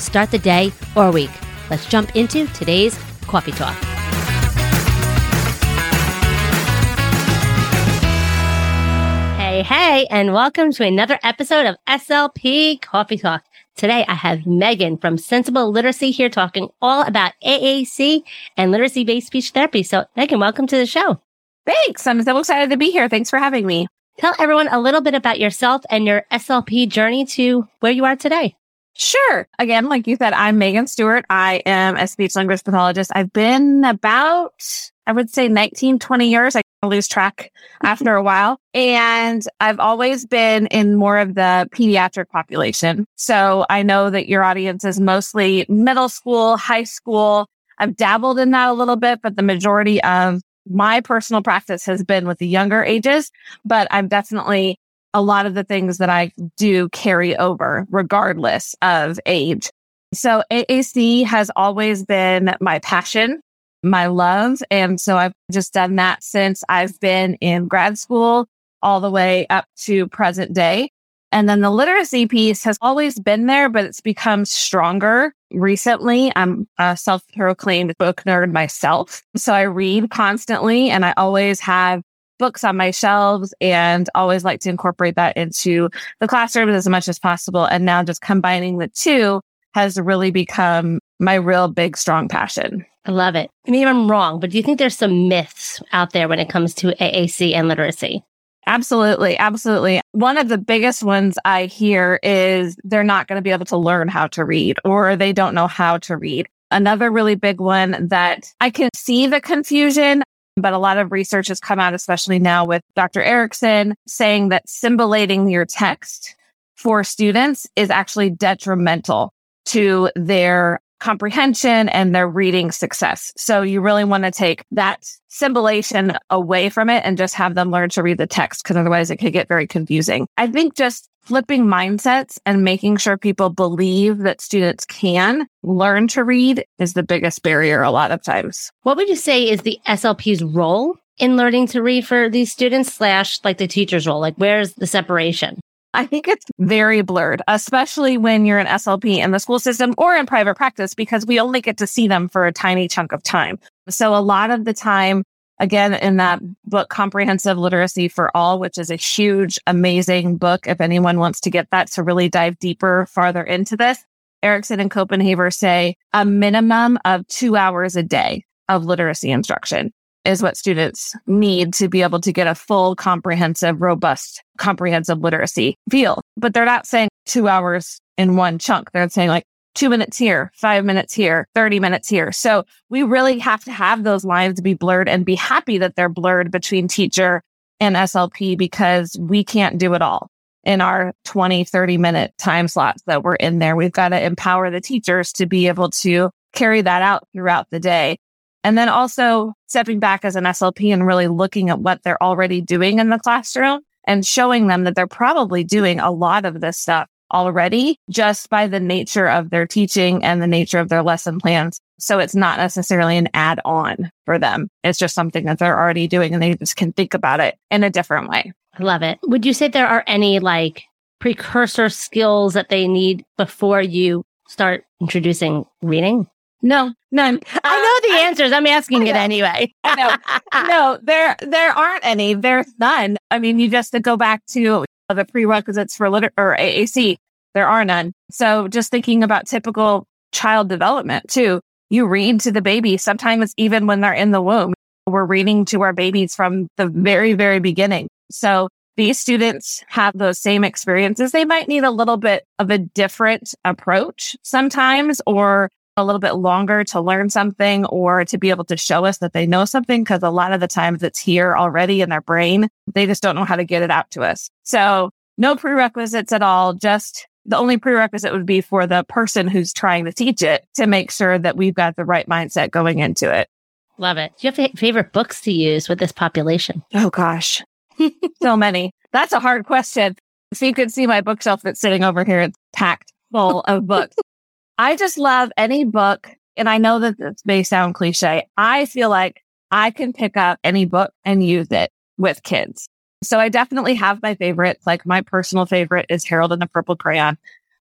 start the day or week. Let's jump into today's coffee talk. Hey, hey, and welcome to another episode of SLP Coffee Talk. Today I have Megan from SenseAble Literacy here talking all about AAC and literacy based speech therapy. So, Megan, welcome to the show. Thanks. I'm so excited to be here. Thanks for having me. Tell everyone a little bit about yourself and your SLP journey to where you are today. Sure. Again, like you said, I'm Megan Stewart. I am a speech language pathologist. I've been about, I would say 19, 20 years. I lose track after a while. And I've always been in more of the pediatric population. So I know that your audience is mostly middle school, high school. I've dabbled in that a little bit, but the majority of my personal practice has been with the younger ages, but I'm definitely a lot of the things that I do carry over regardless of age. So AAC has always been my passion, my love. And so I've just done that since I've been in grad school all the way up to present day. And then the literacy piece has always been there, but it's become stronger recently. I'm a self proclaimed book nerd myself. So I read constantly and I always have books on my shelves and always like to incorporate that into the classroom as much as possible. And now just combining the two has really become my real big, strong passion. I love it. Maybe I'm wrong, but do you think there's some myths out there when it comes to AAC and literacy? Absolutely. Absolutely. One of the biggest ones I hear is they're not going to be able to learn how to read or they don't know how to read. Another really big one that I can see the confusion, but a lot of research has come out, especially now with Dr. Erickson saying that symbolating your text for students is actually detrimental to their comprehension and their reading success. So you really want to take that symbolization away from it and just have them learn to read the text because otherwise it could get very confusing. I think just flipping mindsets and making sure people believe that students can learn to read is the biggest barrier a lot of times. What would you say is the SLP's role in learning to read for these students slash like the teacher's role? Like where's the separation? I think it's very blurred, especially when you're an SLP in the school system or in private practice, because we only get to see them for a tiny chunk of time. So a lot of the time, again, in that book, Comprehensive Literacy for All, which is a huge, amazing book. If anyone wants to get that to really dive deeper, farther into this, Erickson and Koppenhaver say a minimum of two hours a day of literacy instruction is what students need to be able to get a full, comprehensive, robust, comprehensive literacy feel. But they're not saying two hours in one chunk. They're saying like two minutes here, five minutes here, 30 minutes here. So we really have to have those lines be blurred and be happy that they're blurred between teacher and SLP because we can't do it all in our 20, 30 minute time slots that we're in there. We've got to empower the teachers to be able to carry that out throughout the day. And then also stepping back as an SLP and really looking at what they're already doing in the classroom and showing them that they're probably doing a lot of this stuff already just by the nature of their teaching and the nature of their lesson plans. So it's not necessarily an add on for them. It's just something that they're already doing and they just can think about it in a different way. I love it. Would you say there are any like precursor skills that they need before you start introducing reading? No, none. I know the answers. I'm asking it oh, anyway. no, no, there, there aren't any. There's none. I mean, you just to go back to the prerequisites for lit or AAC. There are none. So just thinking about typical child development too. You read to the baby. Sometimes even when they're in the womb, we're reading to our babies from the very, very beginning. So these students have those same experiences. They might need a little bit of a different approach sometimes or a little bit longer to learn something or to be able to show us that they know something because a lot of the times it's here already in their brain. They just don't know how to get it out to us. So no prerequisites at all. Just the only prerequisite would be for the person who's trying to teach it to make sure that we've got the right mindset going into it. Love it. Do you have favorite books to use with this population? Oh gosh, so many. That's a hard question. If you could see my bookshelf that's sitting over here, it's packed full of books. I just love any book. And I know that this may sound cliche. I feel like I can pick up any book and use it with kids. So I definitely have my favorites. Like my personal favorite is Harold and the Purple Crayon.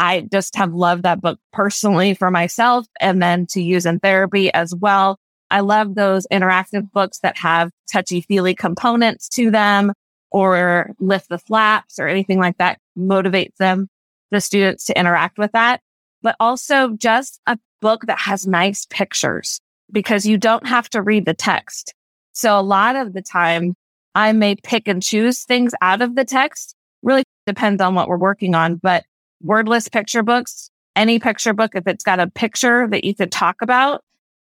I just have loved that book personally for myself and then to use in therapy as well. I love those interactive books that have touchy feely components to them or lift the flaps or anything like that motivates them, the students to interact with that, but also just a book that has nice pictures because you don't have to read the text. So a lot of the time I may pick and choose things out of the text. Really depends on what we're working on, but wordless picture books, any picture book, if it's got a picture that you could talk about,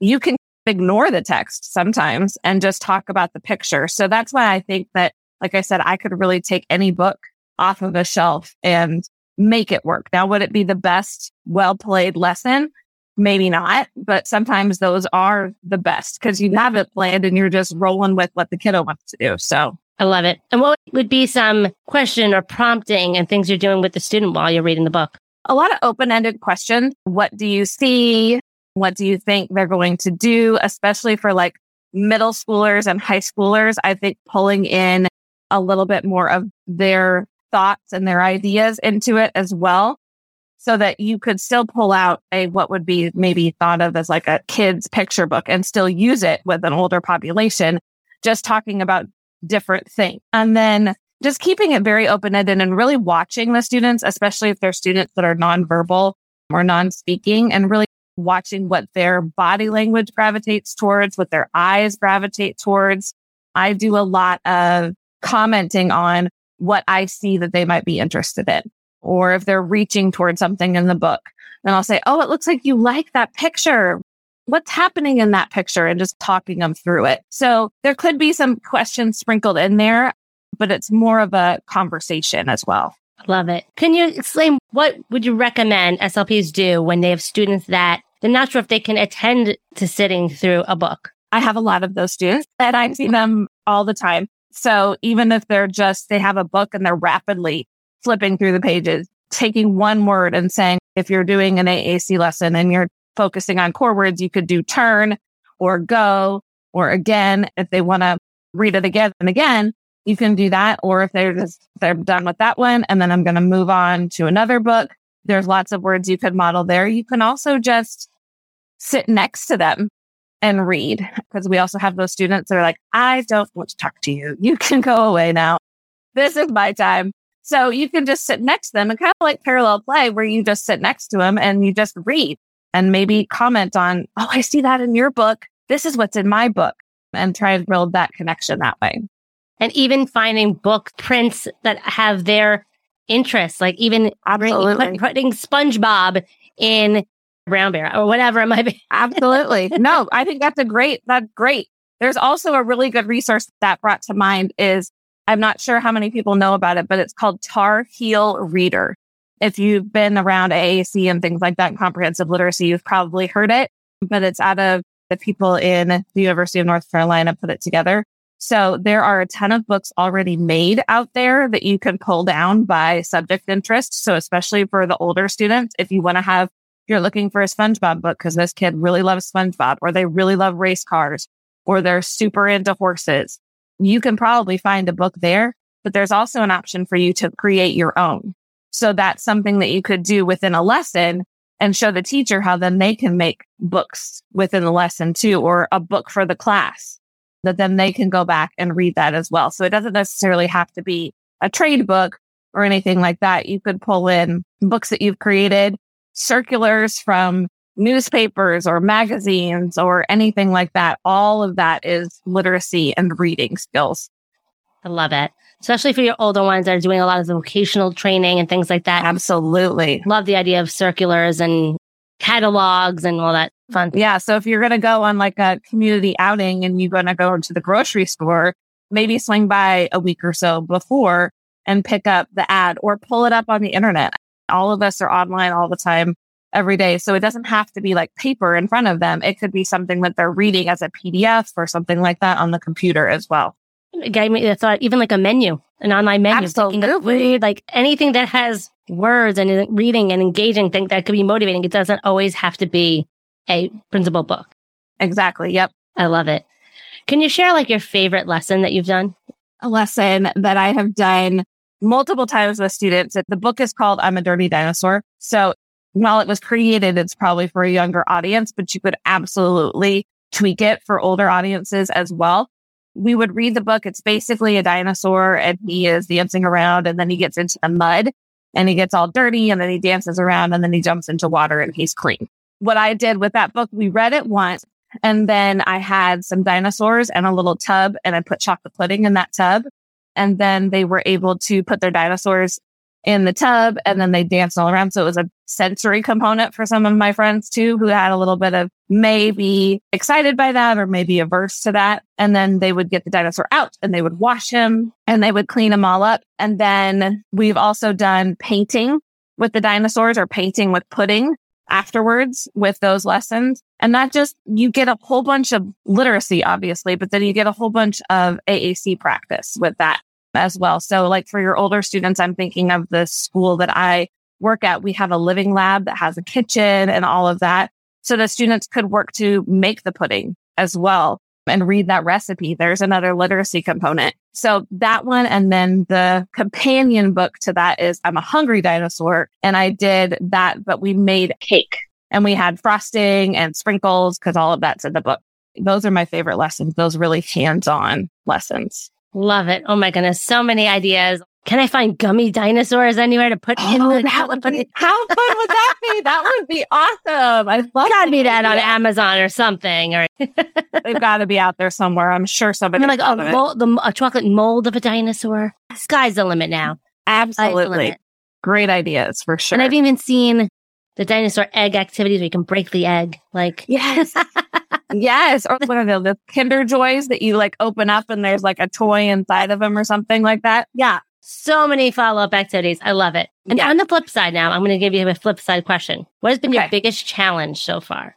you can ignore the text sometimes and just talk about the picture. So that's why I think that, like I said, I could really take any book off of a shelf and make it work. Now, would it be the best well played lesson? Maybe not, but sometimes those are the best because you have it planned and you're just rolling with what the kiddo wants to do. So I love it. And what would be some question or prompting and things you're doing with the student while you're reading the book? A lot of open ended questions. What do you see? What do you think they're going to do? Especially for like middle schoolers and high schoolers. I think pulling in a little bit more of their thoughts and their ideas into it as well. So that you could still pull out a, what would be maybe thought of as like a kid's picture book and still use it with an older population, just talking about different things. And then just keeping it very open ended and really watching the students, especially if they're students that are nonverbal or non speaking and really watching what their body language gravitates towards, what their eyes gravitate towards. I do a lot of commenting on what I see that they might be interested in, or if they're reaching towards something in the book. Then I'll say, Oh, it looks like you like that picture. What's happening in that picture? And just talking them through it. So there could be some questions sprinkled in there, but it's more of a conversation as well. Love it. Can you explain what would you recommend SLPs do when they have students that they're not sure if they can attend to sitting through a book? I have a lot of those students and I see them all the time. So even if they're just, they have a book and they're rapidly flipping through the pages, taking one word and saying, if you're doing an AAC lesson and you're focusing on core words, you could do turn or go or again. If they want to read it again and again, you can do that. Or if they're just, they're done with that one and then I'm going to move on to another book. There's lots of words you could model there. You can also just sit next to them and read because we also have those students that are like, I don't want to talk to you. You can go away now. This is my time. So you can just sit next to them and kind of like parallel play where you just sit next to them and you just read and maybe comment on, Oh, I see that in your book. This is what's in my book and try and build that connection that way and even finding book prints that have their interests, like even Absolutely. putting SpongeBob in brown bear or whatever it might be. Absolutely. No, I think that's a great, that's great. There's also a really good resource that brought to mind is I'm not sure how many people know about it, but it's called Tar Heel Reader. If you've been around AAC and things like that, comprehensive literacy, you've probably heard it, but it's out of the people in the University of North Carolina put it together. So there are a ton of books already made out there that you can pull down by subject interest. So especially for the older students, if you want to have, you're looking for a SpongeBob book because this kid really loves SpongeBob or they really love race cars or they're super into horses, you can probably find a book there, but there's also an option for you to create your own. So that's something that you could do within a lesson and show the teacher how then they can make books within the lesson too, or a book for the class that then they can go back and read that as well. So it doesn't necessarily have to be a trade book or anything like that. You could pull in books that you've created, circulars from newspapers or magazines or anything like that. All of that is literacy and reading skills. I love it. Especially for your older ones that are doing a lot of the vocational training and things like that. Absolutely. Love the idea of circulars and catalogs and all that fun. Yeah. So if you're going to go on like a community outing and you're going to go into the grocery store, maybe swing by a week or so before and pick up the ad or pull it up on the internet. All of us are online all the time every day. So it doesn't have to be like paper in front of them. It could be something that they're reading as a PDF or something like that on the computer as well. It gave me the thought, even like a menu, an online menu. Absolutely. Like anything that has words and reading and engaging, think that could be motivating. It doesn't always have to be a principal book. Exactly. Yep. I love it. Can you share like your favorite lesson that you've done? A lesson that I have done multiple times with students. The book is called I'm a Dirty Dinosaur. So while it was created, it's probably for a younger audience, but you could absolutely tweak it for older audiences as well. We would read the book. It's basically a dinosaur and he is dancing around and then he gets into the mud and he gets all dirty and then he dances around and then he jumps into water and he's clean. What I did with that book, we read it once and then I had some dinosaurs and a little tub and I put chocolate pudding in that tub. And then they were able to put their dinosaurs in the tub and then they danced all around. So it was a sensory component for some of my friends too, who had a little bit of maybe excited by that or maybe averse to that. And then they would get the dinosaur out and they would wash him and they would clean him all up. And then we've also done painting with the dinosaurs or painting with pudding afterwards with those lessons. And not just, you get a whole bunch of literacy, obviously, but then you get a whole bunch of AAC practice with that as well. So like for your older students, I'm thinking of the school that I work at. We have a living lab that has a kitchen and all of that. So the students could work to make the pudding as well and read that recipe. There's another literacy component. So that one. And then the companion book to that is I'm a hungry dinosaur. And I did that, but we made cake and we had frosting and sprinkles because all of that's in the book. Those are my favorite lessons. Those really hands on lessons. Love it. Oh my goodness. So many ideas. Can I find gummy dinosaurs anywhere to put oh, in the that would be, How fun would that be? That would be awesome. I love Gotta be that on Amazon or something. Or they've got to be out there somewhere. I'm sure somebody. like a, mold, the, a chocolate mold of a dinosaur. Sky's the limit now. Absolutely. Limit. Great ideas for sure. And I've even seen the dinosaur egg activities where you can break the egg. Like yes. yes. Or what are they, the Kinder Joys that you like open up and there's like a toy inside of them or something like that? Yeah. So many follow up activities. I love it. And yeah. on the flip side now, I'm going to give you a flip side question. What has been okay. your biggest challenge so far?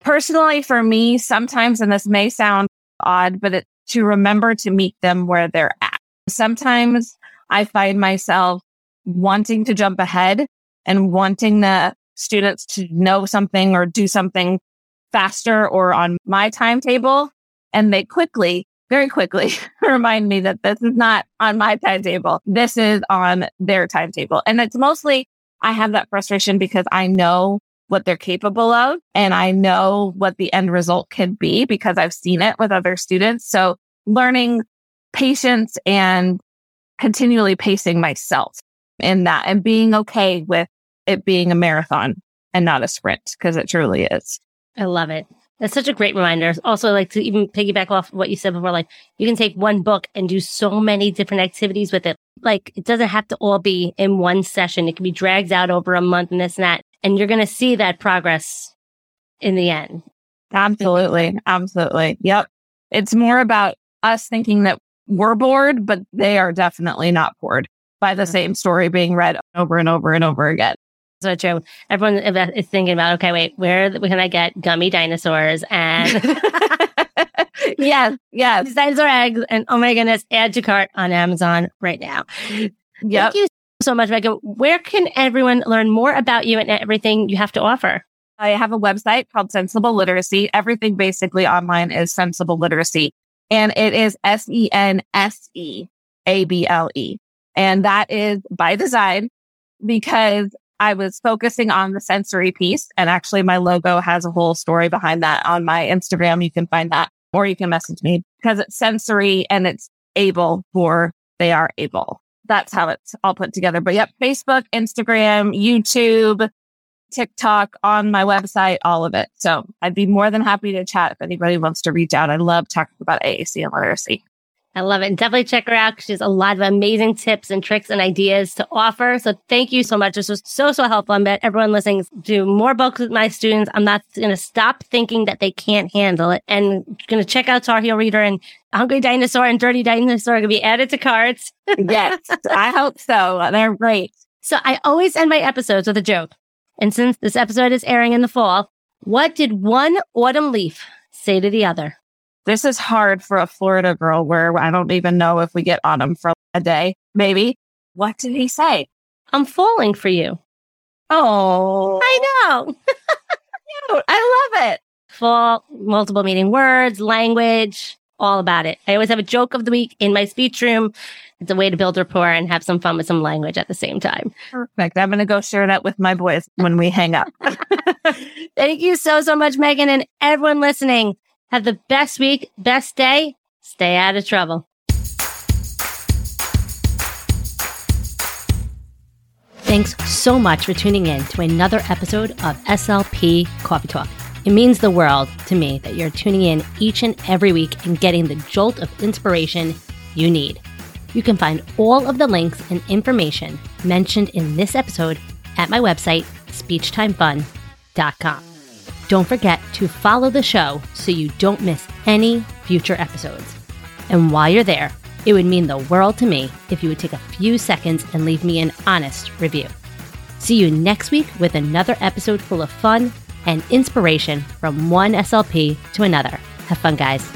Personally, for me, sometimes, and this may sound odd, but it's to remember to meet them where they're at. Sometimes I find myself wanting to jump ahead and wanting the students to know something or do something faster or on my timetable. And they quickly, very quickly remind me that this is not on my timetable. This is on their timetable. And it's mostly, I have that frustration because I know what they're capable of and I know what the end result can be because I've seen it with other students. So learning patience and continually pacing myself in that and being okay with it being a marathon and not a sprint because it truly is. I love it. That's such a great reminder. Also, like to even piggyback off what you said before, like you can take one book and do so many different activities with it. Like it doesn't have to all be in one session. It can be dragged out over a month and this and that. And you're going to see that progress in the end. Absolutely. Absolutely. Yep. It's more about us thinking that we're bored, but they are definitely not bored by the same story being read over and over and over again. So true. Everyone uh, is thinking about, okay, wait, where can I get gummy dinosaurs and yeah, yeah, dinosaur eggs and oh my goodness, add to cart on Amazon right now. Yep. Thank you so much, Megan. Where can everyone learn more about you and everything you have to offer? I have a website called SenseAble Literacy. Everything basically online is SenseAble Literacy and it is S E N S E A B L E. And that is by design because I was focusing on the sensory piece. And actually, my logo has a whole story behind that on my Instagram. You can find that or you can message me because it's sensory and it's able for they are able. That's how it's all put together. But yep, Facebook, Instagram, YouTube, TikTok, on my website, all of it. So I'd be more than happy to chat if anybody wants to reach out. I love talking about AAC and literacy. I love it. And definitely check her out. She has a lot of amazing tips and tricks and ideas to offer. So thank you so much. This was so, so helpful. I bet everyone listening do more books with my students. I'm not going to stop thinking that they can't handle it and going to check out Tar Heel Reader and Hungry Dinosaur and Dirty Dinosaur going to be added to cards. yes, I hope so. They're great. So I always end my episodes with a joke. And since this episode is airing in the fall, what did one autumn leaf say to the other? This is hard for a Florida girl where I don't even know if we get autumn for a day, maybe. What did he say? I'm falling for you. Oh, I know. I love it. Fall, multiple meaning words, language, all about it. I always have a joke of the week in my speech room. It's a way to build rapport and have some fun with some language at the same time. Perfect. I'm going to go share that with my boys when we hang up. Thank you so, so much, Megan, and everyone listening. Have the best week, best day. Stay out of trouble. Thanks so much for tuning in to another episode of SLP Coffee Talk. It means the world to me that you're tuning in each and every week and getting the jolt of inspiration you need. You can find all of the links and information mentioned in this episode at my website, speechtimefun.com. Don't forget to follow the show so you don't miss any future episodes. And while you're there, it would mean the world to me if you would take a few seconds and leave me an honest review. See you next week with another episode full of fun and inspiration from one SLP to another. Have fun, guys.